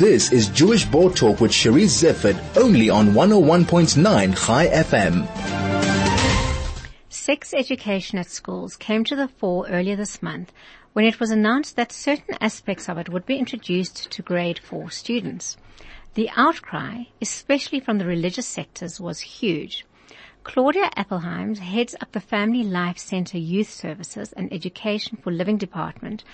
This is Jewish Board Talk with Charisse Zeifert, only on 101.9 Chai FM. Sex education at schools came to the fore earlier this month when it was announced that certain aspects of it would be introduced to grade 4 students. The outcry, especially from the religious sectors, was huge. Claudia Abelheim heads up the Family Life Center Youth Services and Education for Living Department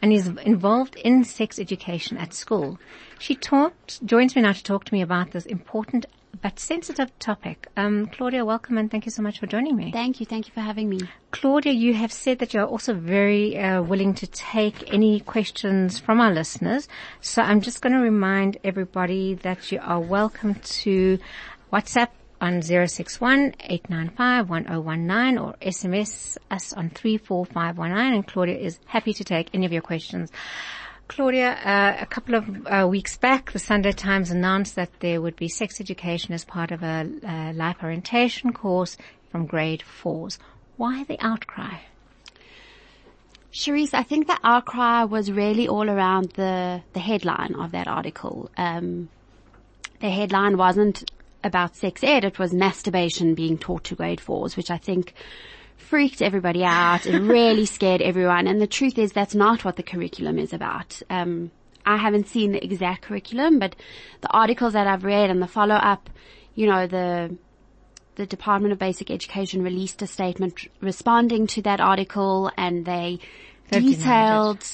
and is involved in sex education at school. She talked, joins me now to talk to me about this important but sensitive topic. Um, Claudia, welcome and thank you so much for joining me. Thank you. Thank you for having me. Claudia, you have said that you're also very uh, willing to take any questions from our listeners. So I'm just going to remind everybody that you are welcome to WhatsApp on 061-895-1019 or SMS us on 34519 and Claudia is happy to take any of your questions. Claudia, uh, a couple of uh, weeks back, the Sunday Times announced that there would be sex education as part of a uh, life orientation course from grade fours. Why the outcry? Charisse, I think the outcry was really all around the, the headline of that article. Um, the headline wasn't about sex ed, it was masturbation being taught to grade fours, which I think freaked everybody out. It really scared everyone. And the truth is that's not what the curriculum is about. Um, I haven't seen the exact curriculum, but the articles that I've read and the follow up, you know, the, the Department of Basic Education released a statement responding to that article and they detailed,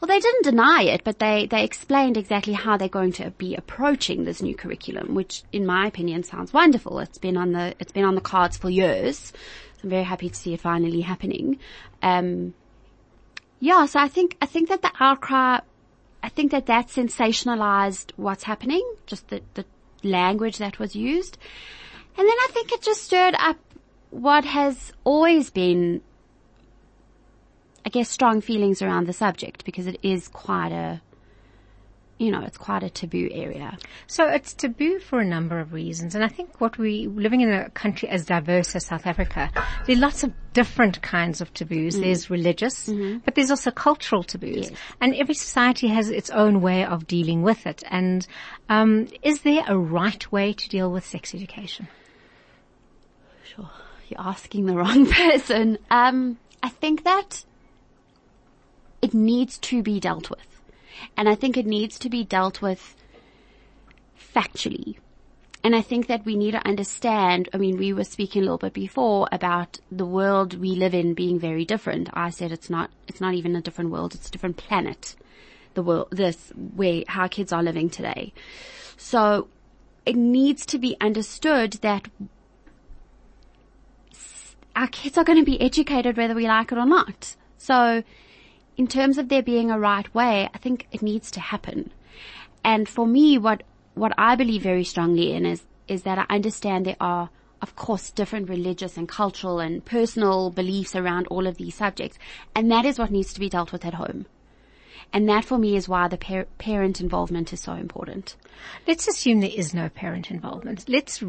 well, they didn't deny it, but they, they explained exactly how they're going to be approaching this new curriculum, which in my opinion sounds wonderful. It's been on the, it's been on the cards for years. So I'm very happy to see it finally happening. Um, yeah, so I think, I think that the outcry, I think that that sensationalized what's happening, just the, the language that was used. And then I think it just stirred up what has always been I guess, strong feelings around the subject because it is quite a, you know, it's quite a taboo area. So it's taboo for a number of reasons. And I think what we, living in a country as diverse as South Africa, there are lots of different kinds of taboos. Mm. There's religious, mm-hmm. but there's also cultural taboos. Yes. And every society has its own way of dealing with it. And, um, is there a right way to deal with sex education? Sure. You're asking the wrong person. Um, I think that it needs to be dealt with. And I think it needs to be dealt with factually. And I think that we need to understand, I mean, we were speaking a little bit before about the world we live in being very different. I said it's not, it's not even a different world, it's a different planet. The world, this, way how kids are living today. So it needs to be understood that our kids are going to be educated whether we like it or not. So in terms of there being a right way, I think it needs to happen. And for me, what, what I believe very strongly in is, is that I understand there are, of course, different religious and cultural and personal beliefs around all of these subjects. And that is what needs to be dealt with at home. And that for me is why the par- parent involvement is so important. Let's assume there is no parent involvement. Let's,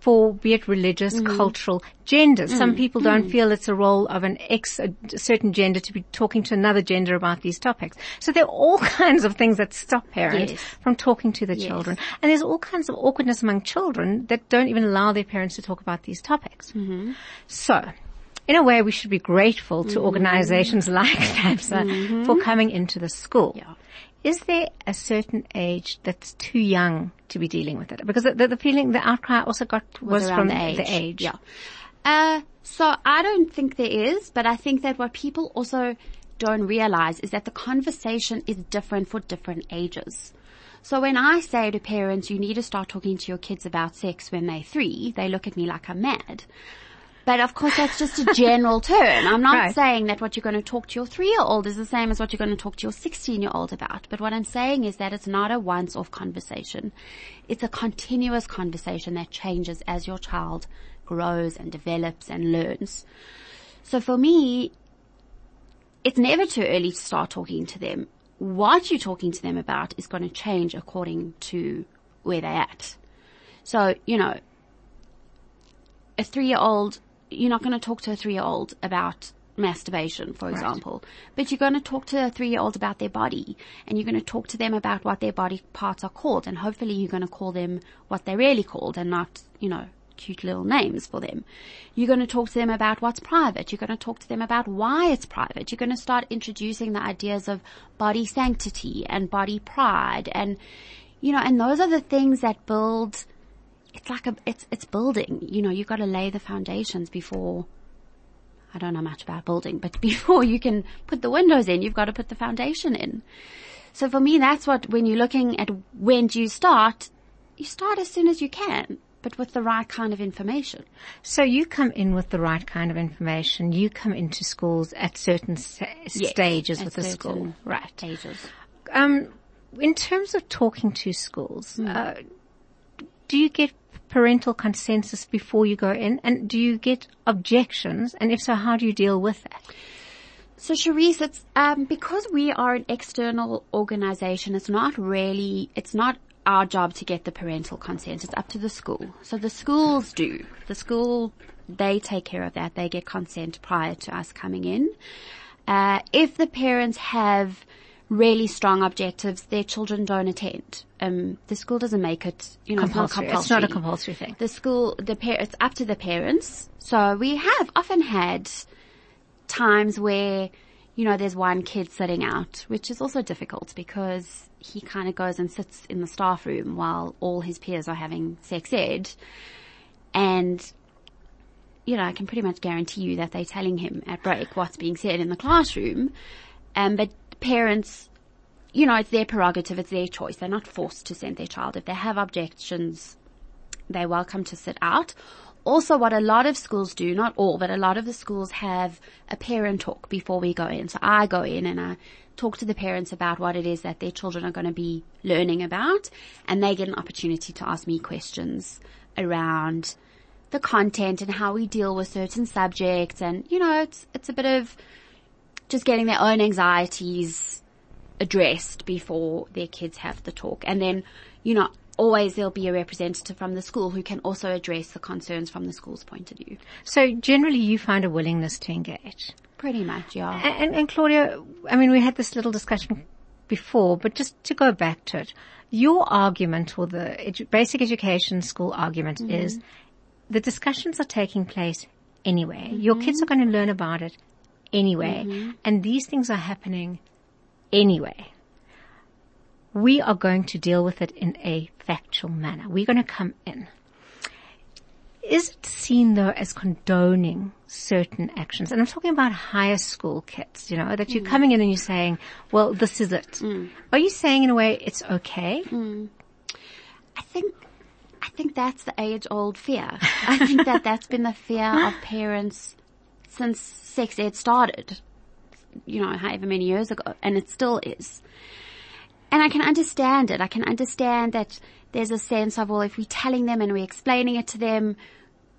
for be it religious, mm. cultural, gender. Mm. Some people don't mm. feel it's a role of an ex, a certain gender to be talking to another gender about these topics. So there are all kinds of things that stop parents yes. from talking to the yes. children. And there's all kinds of awkwardness among children that don't even allow their parents to talk about these topics. Mm-hmm. So, in a way, we should be grateful to mm-hmm. organizations like FAMSA mm-hmm. for coming into the school. Yeah. Is there a certain age that's too young to be dealing with it? Because the, the, the feeling, the outcry also got was, was from the age. the age. Yeah. Uh, so I don't think there is, but I think that what people also don't realize is that the conversation is different for different ages. So when I say to parents, you need to start talking to your kids about sex when they're three, they look at me like I'm mad. But of course that's just a general term. I'm not right. saying that what you're going to talk to your three-year-old is the same as what you're going to talk to your 16-year-old about. But what I'm saying is that it's not a once-off conversation. It's a continuous conversation that changes as your child grows and develops and learns. So for me, it's never too early to start talking to them. What you're talking to them about is going to change according to where they're at. So, you know, a three year old you're not going to talk to a three year old about masturbation, for example. But you're going to talk to a three-year-old about their body and you're going to talk to them about what their body parts are called and hopefully you're going to call them what they're really called and not, you know, cute little names for them. You're going to talk to them about what's private. You're going to talk to them about why it's private. You're going to start introducing the ideas of body sanctity and body pride and, you know, and those are the things that build, it's like a, it's, it's building, you know, you've got to lay the foundations before, I don't know much about building, but before you can put the windows in, you've got to put the foundation in. So for me, that's what, when you're looking at when do you start, you start as soon as you can but with the right kind of information. So you come in with the right kind of information. You come into schools at certain sa- Yes, stages with the school. Right. Ages. Um, in terms of talking to schools, Hmm. uh, do you get parental consensus before you go in? And do you get objections? And if so, how do you deal with that? So Charisse, it's, um, because we are an external organization, it's not really, it's not our job to get the parental consent. It's up to the school. So the schools do. The school, they take care of that. They get consent prior to us coming in. Uh, if the parents have really strong objectives, their children don't attend. Um, the school doesn't make it, you know, Compulsory. it's not It's not a compulsory. compulsory thing. The school, the par- it's up to the parents. So we have often had times where, you know, there's one kid sitting out, which is also difficult because he kind of goes and sits in the staff room while all his peers are having sex ed. And, you know, I can pretty much guarantee you that they're telling him at break what's being said in the classroom. Um, but parents, you know, it's their prerogative, it's their choice. They're not forced to send their child. If they have objections, they're welcome to sit out. Also, what a lot of schools do, not all, but a lot of the schools have a parent talk before we go in. So I go in and I talk to the parents about what it is that their children are going to be learning about and they get an opportunity to ask me questions around the content and how we deal with certain subjects and, you know, it's, it's a bit of just getting their own anxieties addressed before their kids have the talk. And then, you know, always there'll be a representative from the school who can also address the concerns from the school's point of view. So generally you find a willingness to engage. Pretty much, yeah. And, and Claudia, I mean, we had this little discussion before, but just to go back to it, your argument or the edu- basic education school argument mm-hmm. is the discussions are taking place anyway. Your mm-hmm. kids are going to learn about it anyway. Mm-hmm. And these things are happening anyway. We are going to deal with it in a factual manner. We're going to come in. Is it seen though as condoning certain actions? And I'm talking about higher school kids, you know, that you're mm. coming in and you're saying, well, this is it. Mm. Are you saying in a way it's okay? Mm. I think, I think that's the age old fear. I think that that's been the fear of parents since sex ed started, you know, however many years ago, and it still is. And I can understand it. I can understand that there's a sense of, well, if we're telling them and we're explaining it to them,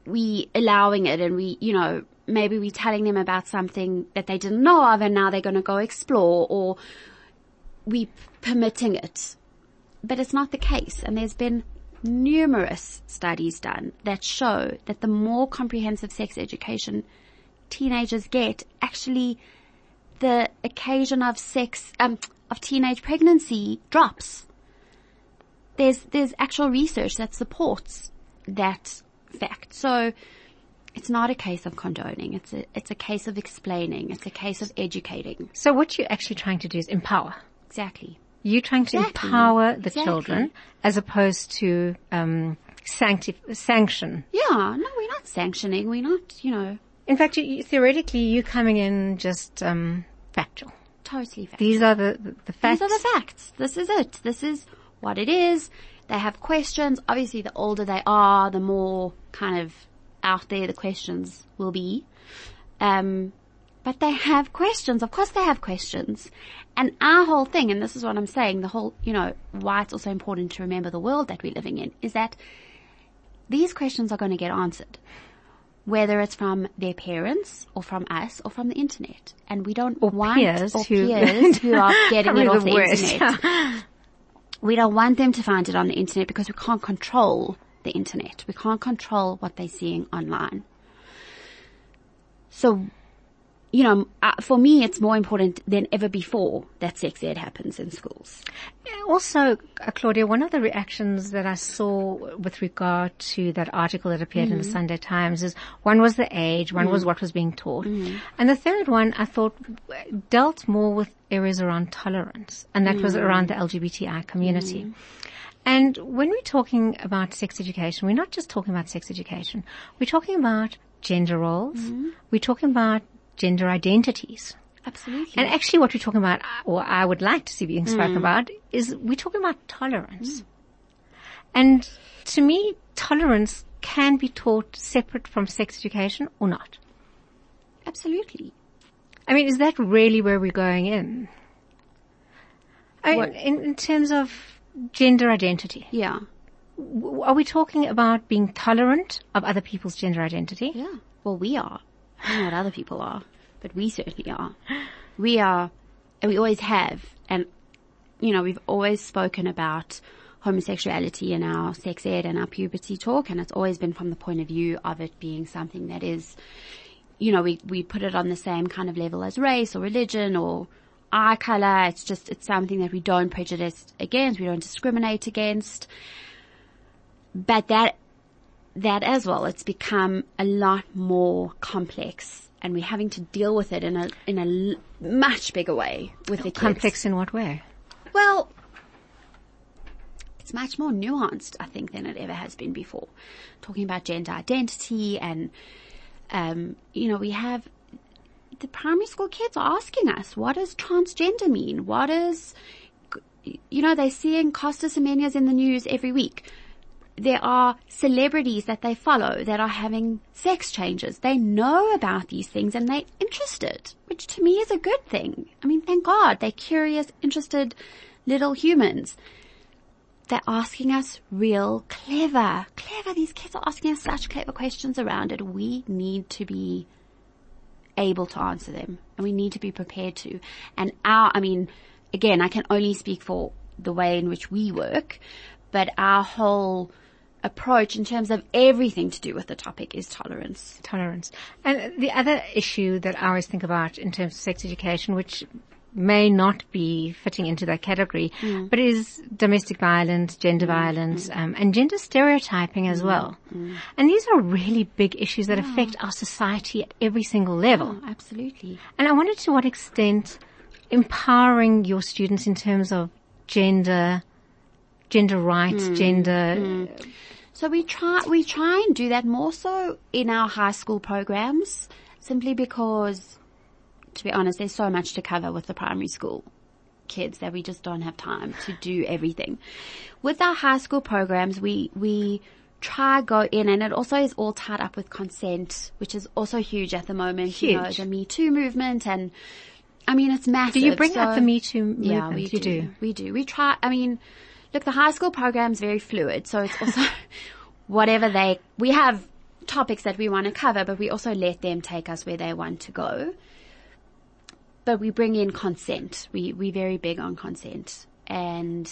we allowing it and we, you know, maybe we're telling them about something that they didn't know of and now they're going to go explore or we permitting it. But it's not the case. And there's been numerous studies done that show that the more comprehensive sex education teenagers get, actually the occasion of sex, um, of teenage pregnancy drops. There's, there's actual research that supports that fact. So it's not a case of condoning. It's a, it's a case of explaining. It's a case of educating. So what you're actually trying to do is empower. Exactly. You're trying to Exactly. empower the Exactly. children as opposed to um, sancti- sanction. Yeah, no, we're not sanctioning. We're not, you know, In fact, you, theoretically, you coming in just um, factual. totally fact. These are the the, the facts. These are the facts. This is it. This is what it is. They have questions. Obviously, the older they are, the more kind of out there the questions will be. Um, but they have questions. Of course they have questions. And our whole thing, and this is what I'm saying, the whole, you know, why it's also important to remember the world that we're living in, is that these questions are going to get answered. Whether it's from their parents or from us or from the internet. And we don't Or want, peers or word. peers who are getting it off the the worst. internet. We don't want them to find it on the internet because we can't control the internet. We can't control what they're seeing online. So you know, uh, for me, it's more important than ever before that sex ed happens in schools. Also, uh, Claudia, one of the reactions that I saw with regard to that article that appeared mm. in the mm. Sunday Times is one was the age, one mm. was what was being taught, mm. and the third one I thought dealt more with areas around tolerance, and that was mm. around the LGBTI community. Mm. And when we're talking about sex education, we're not just talking about sex education. We're talking about gender roles. We're talking about gender identities. Absolutely. And actually what we're talking about, or I would like to see being spoken mm. about, is we're talking about tolerance. Mm. And to me, tolerance can be taught separate from sex education or not. Absolutely. I mean, is that really where we're going in? I in, in terms of gender identity. Yeah. Are we talking about being tolerant of other people's gender identity? Yeah. Well, we are. I don't know what other people are, but we certainly are. We are, and we always have, and you know, we've always spoken about homosexuality in our sex ed and our puberty talk, and it's always been from the point of view of it being something that is, you know, we, we put it on the same kind of level as race or religion or eye color. It's just, it's something that we don't prejudice against, we don't discriminate against. But that that as well, it's become a lot more complex and we're having to deal with it in a, in a much bigger way with the kids. Complex in what way? Well, it's much more nuanced, I think, than it ever has been before. Talking about gender identity and, um, you know, we have the primary school kids are asking us, what does transgender mean? What is, you know, they're seeing Caster Semenya in the news every week there are celebrities that they follow that are having sex changes. They know about these things and they're interested, which to me is a good thing. I mean, thank God they're curious, interested little humans. They're asking us real clever, clever. These kids are asking us such clever questions around it. We need to be able to answer them and we need to be prepared to. And our, I mean, again, I can only speak for the way in which we work, but our whole approach in terms of everything to do with the topic is tolerance. Tolerance. And the other issue that I always think about in terms of sex education, which may not be fitting into that category, mm. but is domestic violence, gender mm. violence. Um, and gender stereotyping as mm. well. Mm. And these are really big issues that yeah. affect our society at every single level. Oh, absolutely. And I wondered to what extent empowering your students in terms of gender, gender rights, mm. gender so we try, we try and do that more so in our high school programs simply because, to be honest, there's so much to cover with the primary school kids that we just don't have time to do everything. With our high school programs, we, we try go in and it also is all tied up with consent, which is also huge at the moment. Huge. You know, the Me Too movement and I mean, it's massive. Do you bring so, up the Me Too movement? Yeah, we do. do. We do. We try, I mean, look, the high school program is very fluid, so it's also whatever they, we have topics that we want to cover, but we also let them take us where they want to go. But we bring in consent. We, we're very big on consent and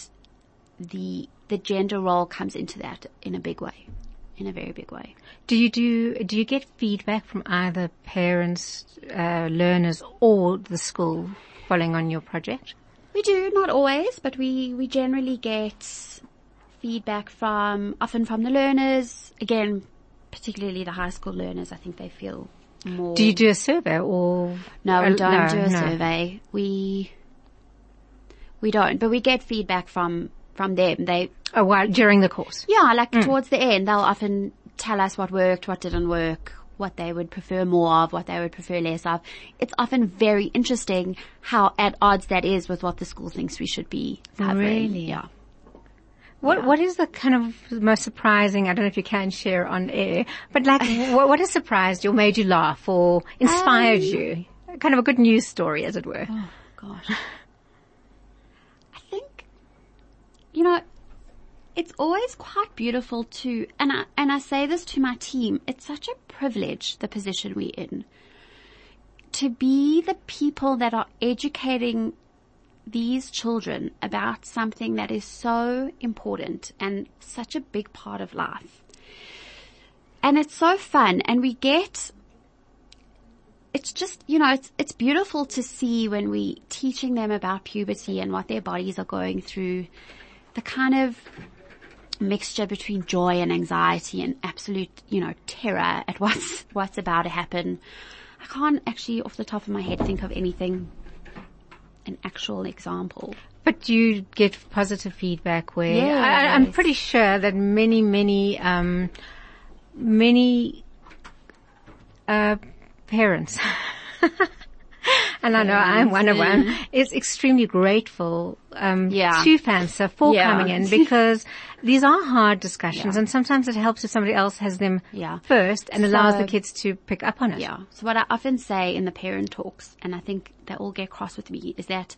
the, the gender role comes into that in a big way, in a very big way. Do you do, do you get feedback from either parents, uh, learners or the school following on your project? We do, not always, but we, we generally get feedback from, often from the learners. Again, particularly the high school learners, I think they feel more. Do you do a survey or? No, we don't no, do a no. survey. We, we don't, but we get feedback from, from them. They, oh, well, during the course? Yeah, like mm. towards the end, they'll often tell us what worked, what didn't work, what they would prefer more of, what they would prefer less of. It's often very interesting how at odds that is with what the school thinks we should be covering. Really? Yeah. What yeah. what is the kind of most surprising? I don't know if you can share on air, but like what, what has surprised you, or made you laugh, or inspired um, you? Kind of a good news story, as it were. Oh gosh, I think you know it's always quite beautiful to, and I, and I say this to my team, it's such a privilege, the position we're in, to be the people that are educating these children about something that is so important and such a big part of life. And it's so fun and we get it's just, you know, it's, it's beautiful to see when we teaching them about puberty and what their bodies are going through, the kind of mixture between joy and anxiety and absolute, you know, terror at what's, what's about to happen. I can't actually off the top of my head think of anything, an actual example. But you get positive feedback where Yes. I, I'm pretty sure that many, many, um, many uh, parents, and I know I'm one of them, is extremely grateful um, Yeah. to FAMSA for Yeah. coming in because these are hard discussions, and sometimes it helps if somebody else has them Yeah. first and allows the kids to pick up on it. Yeah. So what I often say in the parent talks, and I think they all get cross with me, is that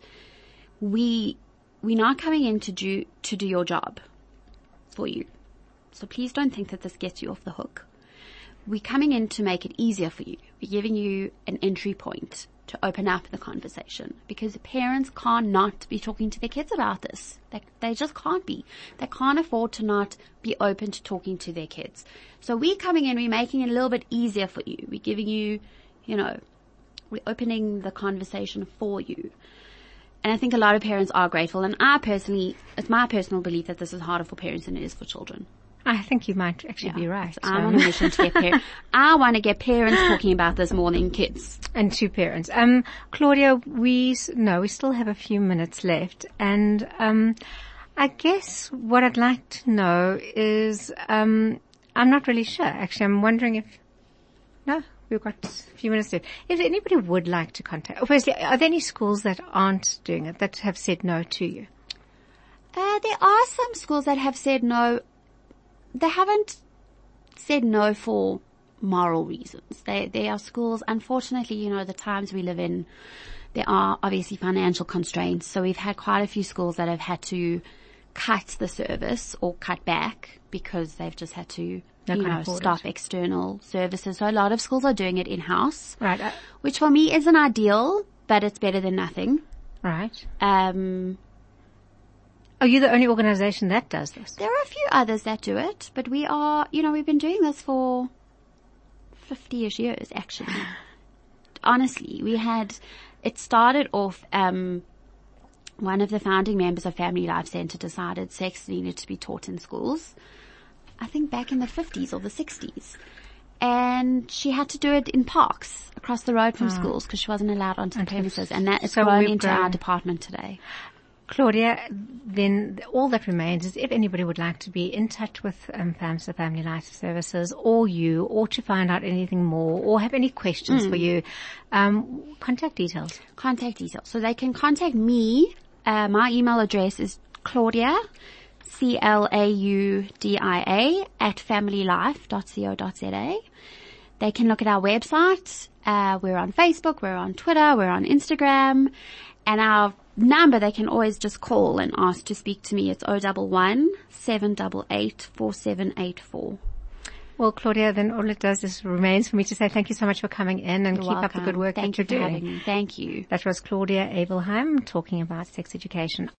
we we're not coming in to do to do your job for you. So please don't think that this gets you off the hook. We're coming in to make it easier for you. We're giving you an entry point to open up the conversation because parents can't not be talking to their kids about this. They, they just can't be. They can't afford to not be open to talking to their kids. So we're coming in, we're making it a little bit easier for you. We're giving you, you know, we're opening the conversation for you. And I think a lot of parents are grateful. And I personally, it's my personal belief that this is harder for parents than it is for children. I think you might actually be right. So I'm Um, on a mission to get parents. I want to get parents talking about this more than kids. and two parents. Um, Claudia, we no, we still have a few minutes left, and um, I guess what I'd like to know is um, I'm not really sure. Actually, I'm wondering if no, we've got a few minutes left. If anybody would like to contact, firstly, are there any schools that aren't doing it that have said no to you? Uh, there are some schools that have said no. They haven't said no for moral reasons. They, they are schools, unfortunately, you know, the times we live in, there are obviously financial constraints. So we've had quite a few schools that have had to cut the service or cut back because they've just had to, They you know, stop it. external services. So a lot of schools are doing it in-house, Right, uh, which for me isn't ideal, but it's better than nothing. right. Um, Are you the only organisation that does this? There are a few others that do it, but we are, you know, we've been doing this for 50ish years actually. Honestly, we had, it started off, um, one of the founding members of Family Life Centre decided sex needed to be taught in schools. I think back in the 50s or the 60s. And she had to do it in parks across the road from schools because she wasn't allowed onto the premises. And that has So grown we've into our department today. Claudia, then all that remains is if anybody would like to be in touch with um, FAMSA Family Life Services or you, or to find out anything more, or have any questions for you, um, contact details. contact details. So they can contact me. Uh, my email address is Claudia, C-L-A-U-D-I-A at familylife.co.za. They can look at our website. Uh, we're on Facebook, we're on Twitter, we're on Instagram, and our number they can always just call and ask to speak to me. It's 011 788 4784. Well, Claudia, then all it does is remains for me to say thank you so much for coming in and You're keep up the good work Thank that you're you doing. Thank you. That was Claudia Abelheim talking about sex education.